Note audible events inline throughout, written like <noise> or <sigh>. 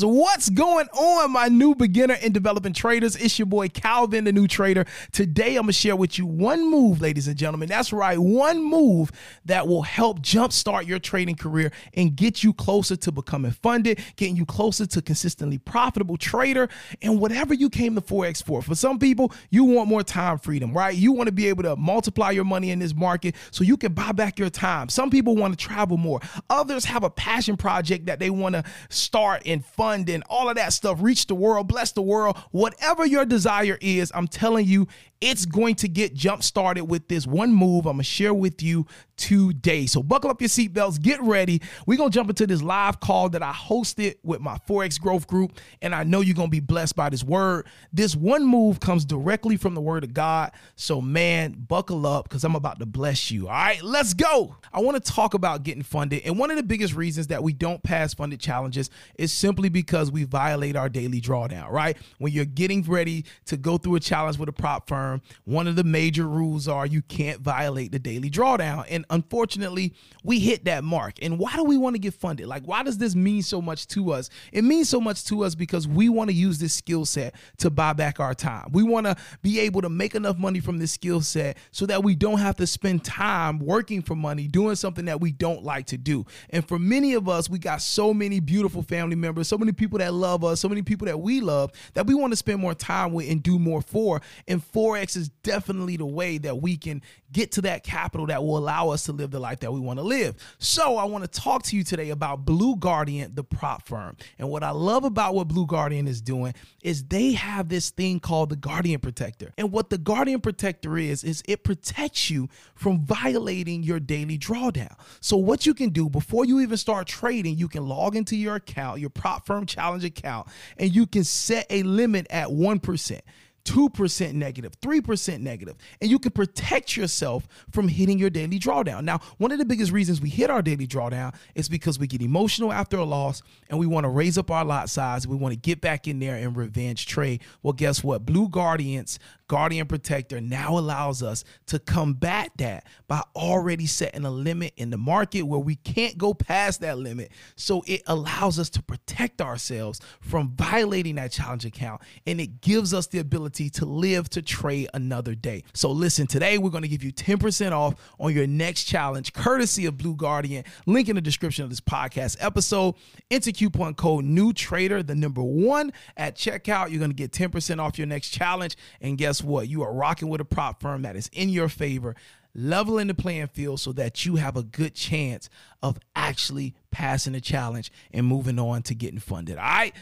So what's going on, my new beginner and developing traders? It's your boy Calvin, the new trader. Today, I'm gonna share with you one move, ladies and gentlemen. That's right, one move that will help jumpstart your trading career and get you closer to becoming funded, getting you closer to consistently profitable trader, and whatever you came to Forex for. For some people, you want more time freedom, right? You want to be able to multiply your money in this market so you can buy back your time. Some people want to travel more. Others have a passion project that they want to start and fund and all of that stuff. Reach the world, bless the world. Whatever your desire is, I'm telling you, it's going to get jump started with this one move I'm gonna share with you today. So buckle up your seatbelts, get ready. We're gonna jump into this live call that I hosted with my Forex Growth Group, and I know you're gonna be blessed by this word. This one move comes directly from the Word of God. So man, buckle up because I'm about to bless you. All right, let's go. I want to talk about getting funded, and one of the biggest reasons that we don't pass funded challenges is simply because we violate our daily drawdown. Right when you're getting ready to go through a challenge with a prop firm firm, one of the major rules are you can't violate the daily drawdown. And unfortunately, we hit that mark. And why do we want to get funded? Like, why does this mean so much to us? It means so much to us because we want to use this skill set to buy back our time. We want to be able to make enough money from this skill set so that we don't have to spend time working for money doing something that we don't like to do. And for many of us, we got so many beautiful family members, so many people that love us, so many people that we love that we want to spend more time with and do more for. And for Forex is definitely the way that we can get to that capital that will allow us to live the life that we want to live. So, I want to talk to you today about Blue Guardian, the prop firm. And what I love about what Blue Guardian is doing is they have this thing called the Guardian Protector. And what the Guardian Protector is, is it protects you from violating your daily drawdown. So, what you can do before you even start trading, you can log into your account, your prop firm challenge account, and you can set a limit at 1%. 2% negative, 3% negative, and you can protect yourself from hitting your daily drawdown. Now, one of the biggest reasons we hit our daily drawdown is because we get emotional after a loss and we want to raise up our lot size. We want to get back in there and revenge trade. Well, guess what? Blue Guardians Guardian Protector now allows us to combat that by already setting a limit in the market where we can't go past that limit. So it allows us to protect ourselves from violating that challenge account and it gives us the ability to live to trade another day. So listen, today we're going to give you 10% off on your next challenge courtesy of Blue Guardian. Link in the description of this podcast episode. Enter coupon code new trader, the number one at checkout. You're going to get 10% off your next challenge. And guess what? You are rocking with a prop firm that is in your favor, leveling the playing field so that you have a good chance of actually passing the challenge and moving on to getting funded. All right.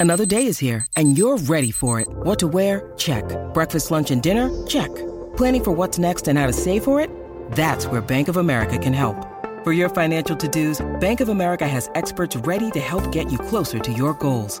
Another day is here and you're ready for it. What to wear? Check. Breakfast, lunch, and dinner? Check. Planning for what's next and how to save for it? That's where Bank of America can help. For your financial to dos, Bank of America has experts ready to help get you closer to your goals.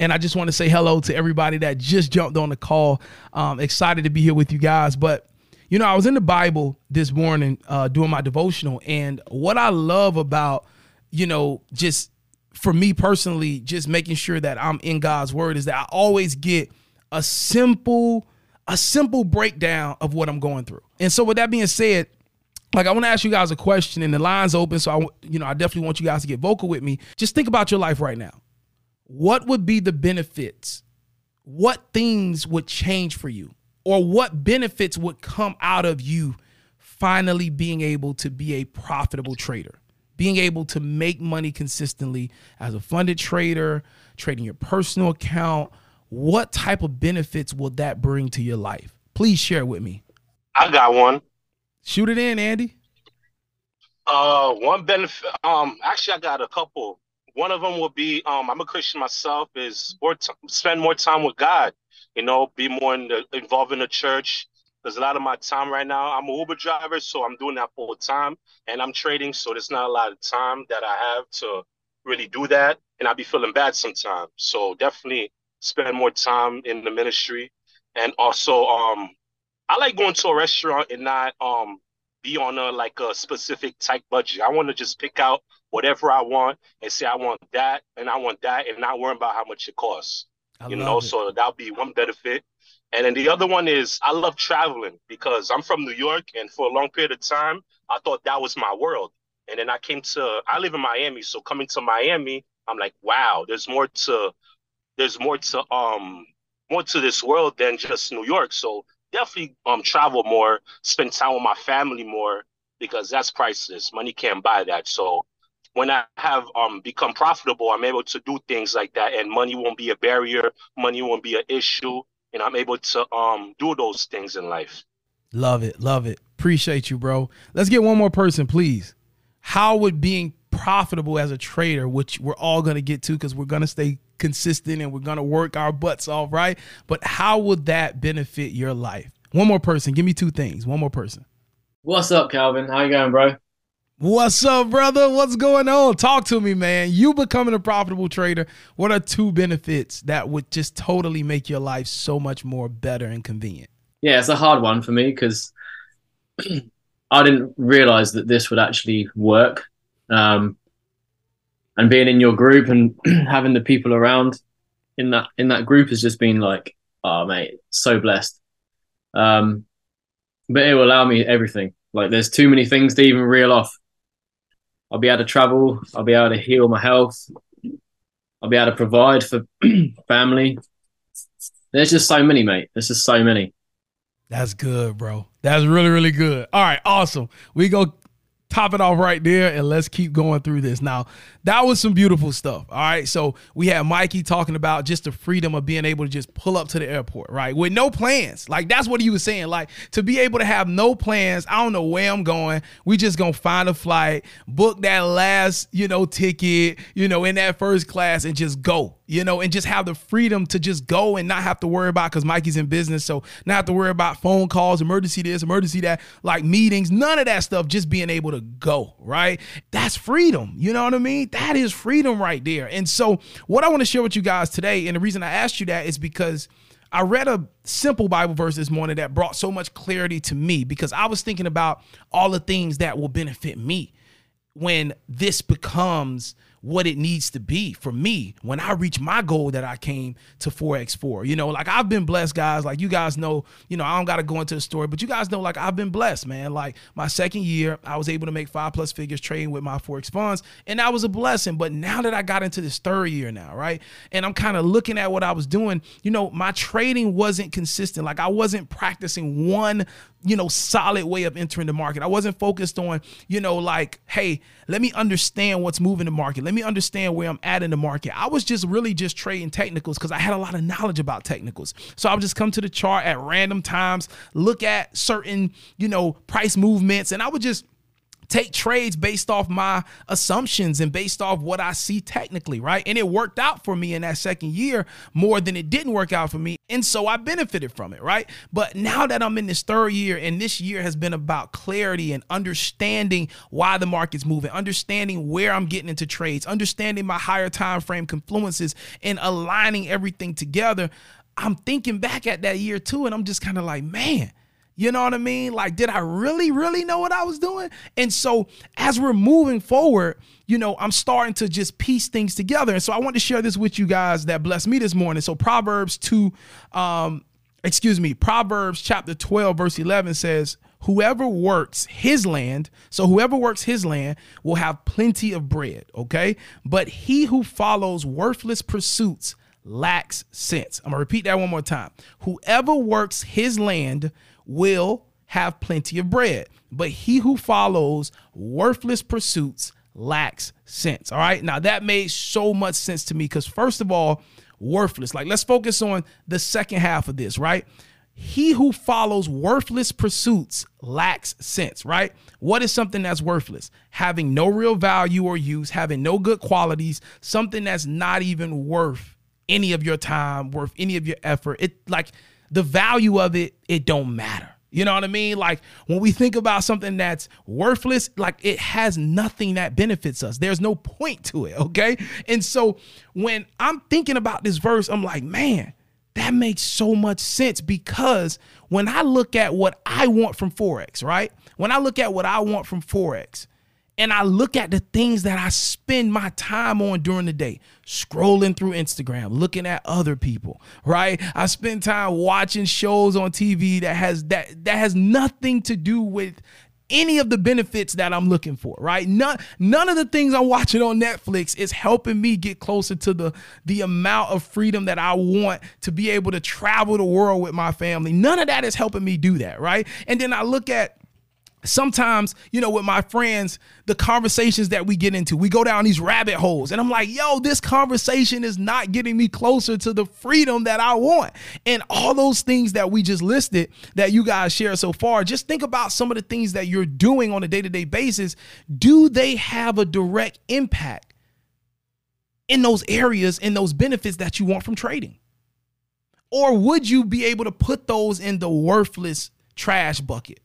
And I just want to say hello to everybody that just jumped on the call. Um, excited to be here with you guys. But, you know, I was in the Bible this morning uh, doing my devotional. And what I love about, you know, just for me personally, just making sure that I'm in God's word is that I always get a simple, a simple breakdown of what I'm going through. And so with that being said, like I want to ask you guys a question and the line's open. So I, you know, I definitely want you guys to get vocal with me. Just think about your life right now what would be the benefits? What things would change for you? Or what benefits would come out of you finally being able to be a profitable trader? Being able to make money consistently as a funded trader, trading your personal account, what type of benefits will that bring to your life? Please share with me. I got one. Shoot it in, Andy. Uh, one benefit. Um, actually, I got a couple. One of them will be um, I'm a Christian myself. Is more t- spend more time with God. You know, be more in the, involved in the church. There's a lot of my time right now. I'm a Uber driver, so I'm doing that full time, and I'm trading, so there's not a lot of time that I have to really do that, and I'll be feeling bad sometimes. So definitely spend more time in the ministry, and also um, I like going to a restaurant and not um be on a like a specific type budget. I want to just pick out whatever I want and say I want that and I want that and not worry about how much it costs. I you know, it. so that'll be one benefit. And then the other one is I love traveling because I'm from New York and for a long period of time I thought that was my world. And then I came to I live in Miami, so coming to Miami, I'm like, wow, there's more to there's more to um more to this world than just New York. So definitely um travel more, spend time with my family more because that's priceless. Money can't buy that. So when I have um become profitable, I'm able to do things like that, and money won't be a barrier. Money won't be an issue, and I'm able to um do those things in life. Love it, love it. Appreciate you, bro. Let's get one more person, please. How would being profitable as a trader, which we're all going to get to because we're going to stay consistent and we're going to work our butts off, right? But how would that benefit your life? One more person. Give me two things. One more person. What's up, Calvin? How you going, bro? What's up, brother? What's going on? Talk to me, man. You becoming a profitable trader. What are two benefits that would just totally make your life so much more better and convenient? Yeah, it's a hard one for me because <clears throat> I didn't realize that this would actually work. Um, and being in your group and <clears throat> having the people around in that in that group has just been like, oh mate, so blessed. Um, but it will allow me everything. Like there's too many things to even reel off. I'll be able to travel. I'll be able to heal my health. I'll be able to provide for <clears throat> family. There's just so many, mate. There's just so many. That's good, bro. That's really, really good. All right, awesome. We go top it off right there and let's keep going through this. Now, that was some beautiful stuff. All right. So we had Mikey talking about just the freedom of being able to just pull up to the airport, right? With no plans. Like that's what he was saying. Like to be able to have no plans. I don't know where I'm going. We just gonna find a flight, book that last, you know, ticket, you know, in that first class and just go you know, and just have the freedom to just go and not have to worry about because Mikey's in business, so not have to worry about phone calls, emergency this, emergency that, like meetings, none of that stuff. Just being able to go, right? That's freedom. You know what I mean? That is freedom right there. And so, what I want to share with you guys today, and the reason I asked you that is because. I read a simple Bible verse this morning that brought so much clarity to me because I was thinking about all the things that will benefit me when this becomes what it needs to be for me when I reach my goal that I came to Forex for. You know, like I've been blessed, guys. Like you guys know, you know, I don't got to go into the story, but you guys know, like I've been blessed, man. Like my second year, I was able to make five plus figures trading with my Forex funds, and that was a blessing. But now that I got into this third year now, right, and I'm kind of looking at what I was doing, you know, my trading wasn't consistent. Like I wasn't practicing one you know, solid way of entering the market. I wasn't focused on, you know, like, hey, let me understand what's moving the market. Let me understand where I'm at in the market. I was just really just trading technicals because I had a lot of knowledge about technicals. So I would just come to the chart at random times, look at certain, you know, price movements, and I would just take trades based off my assumptions and based off what I see technically, right? And it worked out for me in that second year more than it didn't work out for me. And so I benefited from it, right? But now that I'm in this third year and this year has been about clarity and understanding why the market's moving, understanding where I'm getting into trades, understanding my higher time frame confluences and aligning everything together. I'm thinking back at that year too, and I'm just kind of like, man, you know what I mean? Like, did I really, really know what I was doing? And so, as we're moving forward, you know, I'm starting to just piece things together. And so, I want to share this with you guys that blessed me this morning. So, Proverbs 2, um, excuse me, Proverbs chapter 12, verse 11 says, Whoever works his land, so whoever works his land will have plenty of bread, okay? But he who follows worthless pursuits lacks sense. I'm gonna repeat that one more time. Whoever works his land will have plenty of bread, but he who follows worthless pursuits lacks sense. All right. Now that made so much sense to me because, first of all, worthless. Like, let's focus on the second half of this, right? he who follows worthless pursuits lacks sense, right? What is something that's worthless? Having no real value or use, having no good qualities, something that's not even worth any of your time, worth any of your effort. It like the value of it, it don't matter. You know what I mean? Like when we think about something that's worthless, like it has nothing that benefits us. There's no point to it, <laughs> okay? And so when I'm thinking about this verse, I'm like, man, that makes so much sense because when I look at what I want from Forex, right? When I look at what I want from Forex, and I look at the things that I spend my time on during the day, scrolling through Instagram, looking at other people, right? I spend time watching shows on TV that has that that has nothing to do with any of the benefits that I'm looking for, right? None none of the things I'm watching on Netflix is helping me get closer to the the amount of freedom that I want to be able to travel the world with my family. None of that is helping me do that, right? And then I look at sometimes, you know, with my friends, the conversations that we get into, we go down these rabbit holes. And I'm like, yo, this conversation is not getting me closer to the freedom that I want. And all those things that we just listed that you guys share so far, just think about some of the things that you're doing on a day to day basis. Do they have a direct impact in those areas and those benefits that you want from trading? Or would you be able to put those in the worthless trash bucket?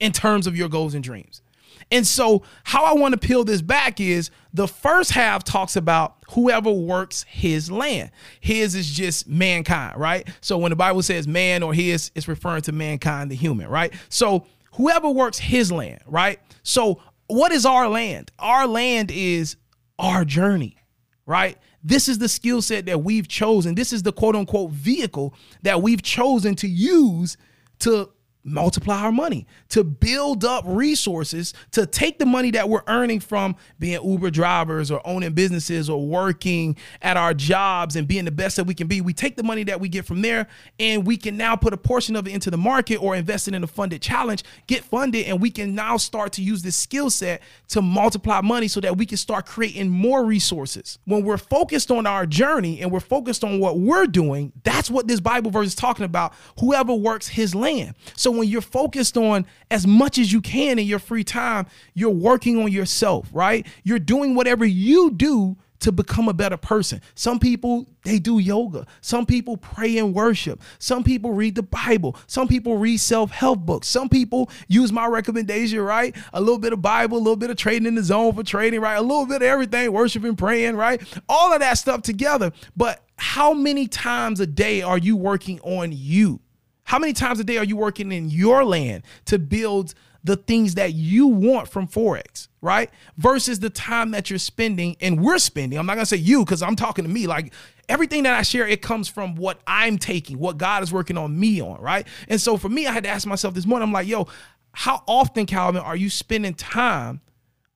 In terms of your goals and dreams. And so, how I want to peel this back is the first half talks about whoever works his land. His is just mankind, right? So, when the Bible says man or his, it's referring to mankind, the human, right? So, whoever works his land, right? So, what is our land? Our land is our journey, right? This is the skill set that we've chosen. This is the quote unquote vehicle that we've chosen to use to multiply our money, to build up resources, to take the money that we're earning from being Uber drivers or owning businesses or working at our jobs and being the best that we can be. We take the money that we get from there and we can now put a portion of it into the market or invest it in a funded challenge, get funded, and we can now start to use this skill set to multiply money so that we can start creating more resources. When we're focused on our journey and we're focused on what we're doing, that's what this Bible verse is talking about. Whoever works his land. So when you're focused on as much as you can in your free time, you're working on yourself, right? You're doing whatever you do to become a better person. Some people they do yoga. Some people pray and worship. Some people read the Bible. Some people read self-help books. Some people use my recommendation, right? A little bit of Bible, a little bit of trading in the zone for trading, right? A little bit of everything, worshiping, praying, right? All of that stuff together. But how many times a day are you working on you? How many times a day are you working in your land to build the things that you want from Forex, right? Versus the time that you're spending and we're spending. I'm not gonna say you because I'm talking to me. Like everything that I share, it comes from what I'm taking, what God is working on me on, right? And so for me, I had to ask myself this morning, I'm like, yo, how often, Calvin, are you spending time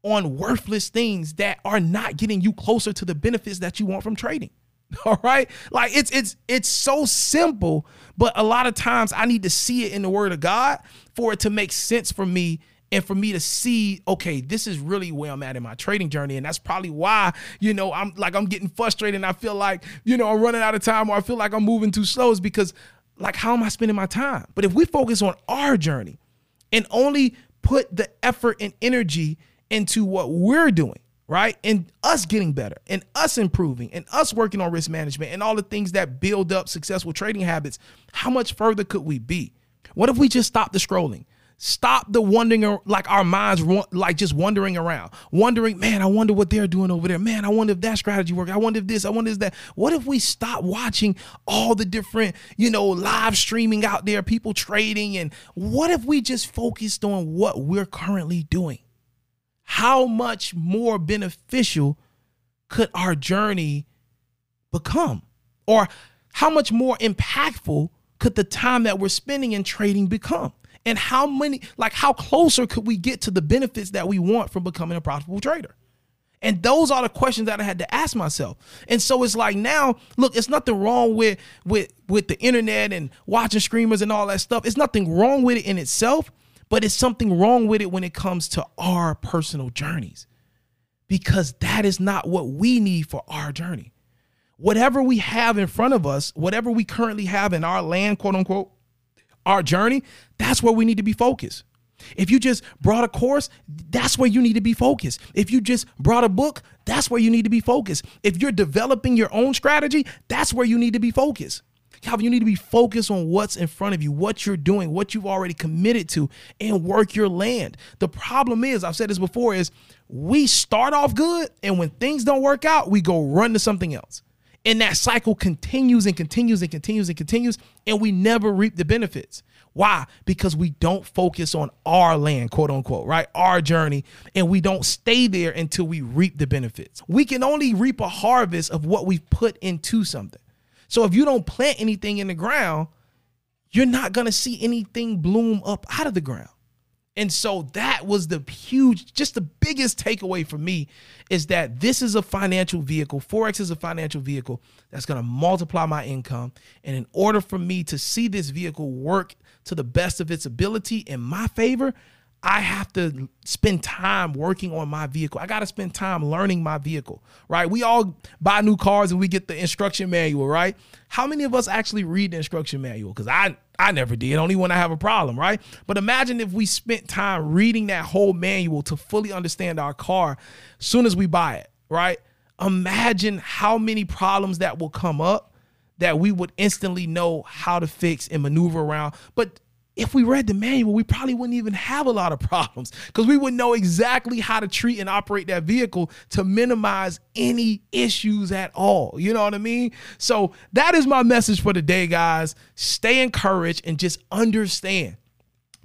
on worthless things that are not getting you closer to the benefits that you want from trading? <laughs> All right. Like it's it's it's so simple, but a lot of times I need to see it in the word of God for it to make sense for me and for me to see, okay, this is really where I'm at in my trading journey. And that's probably why, you know, I'm like I'm getting frustrated and I feel like, you know, I'm running out of time or I feel like I'm moving too slow is because like how am I spending my time? But if we focus on our journey and only put the effort and energy into what we're doing, right? And us getting better and us improving and us working on risk management and all the things that build up successful trading habits, how much further could we be? What if we just stop the scrolling? Stop the wondering, like our minds, like just wandering around, wondering, man, I wonder what they're doing over there. Man, I wonder if that strategy works. I wonder if this, I wonder if that. What if we stop watching all the different, you know, live streaming out there, people trading? And what if we just focused on what we're currently doing? How much more beneficial could our journey become? Or how much more impactful could the time that we're spending in trading become? And how many, like, how closer could we get to the benefits that we want from becoming a profitable trader? And those are the questions that I had to ask myself. And so it's like now, look, it's nothing wrong with with with the internet and watching streamers and all that stuff. It's nothing wrong with it in itself but it's something wrong with it when it comes to our personal journeys because that is not what we need for our journey. Whatever we have in front of us, whatever we currently have in our land, quote unquote, our journey, that's where we need to be focused. If you just brought a course, that's where you need to be focused. If you just brought a book, that's where you need to be focused. If you're developing your own strategy, that's where you need to be focused. Calvin, you need to be focused on what's in front of you, what you're doing, what you've already committed to, and work your land. The problem is, I've said this before, is we start off good, and when things don't work out, we go run to something else. And that cycle continues and continues and continues and continues, and we never reap the benefits. Why? Because we don't focus on our land, quote unquote, right? Our journey, and we don't stay there until we reap the benefits. We can only reap a harvest of what we've put into something. So if you don't plant anything in the ground, you're not going to see anything bloom up out of the ground. And so that was the huge, just the biggest takeaway for me is that this is a financial vehicle. Forex is a financial vehicle that's going to multiply my income. And in order for me to see this vehicle work to the best of its ability in my favor, I have to spend time working on my vehicle. I got to spend time learning my vehicle, right? We all buy new cars and we get the instruction manual, right? How many of us actually read the instruction manual? Because I I never did, only when I have a problem, right? But imagine if we spent time reading that whole manual to fully understand our car soon as we buy it, right? Imagine how many problems that will come up that we would instantly know how to fix and maneuver around. But if we read the manual, we probably wouldn't even have a lot of problems because we would know exactly how to treat and operate that vehicle to minimize any issues at all. You know what I mean? So that is my message for today, guys. Stay encouraged and just understand.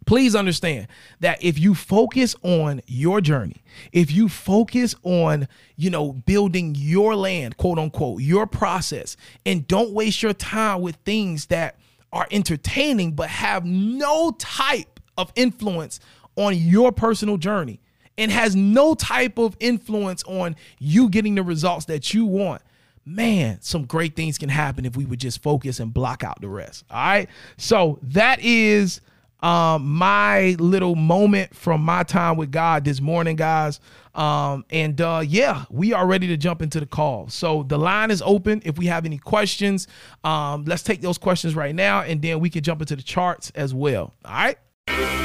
Please understand that if you focus on your journey, if you focus on, you know, building your land, quote unquote, your process, and don't waste your time with things that are entertaining but have no type of influence on your personal journey and has no type of influence on you getting the results that you want man, some great things can happen if we would just focus and block out the rest. All right. So that is um, my little moment from my time with God this morning, guys. Um, and uh, yeah, we are ready to jump into the call. So the line is open. If we have any questions, um, let's take those questions right now, and then we can jump into the charts as well. All right.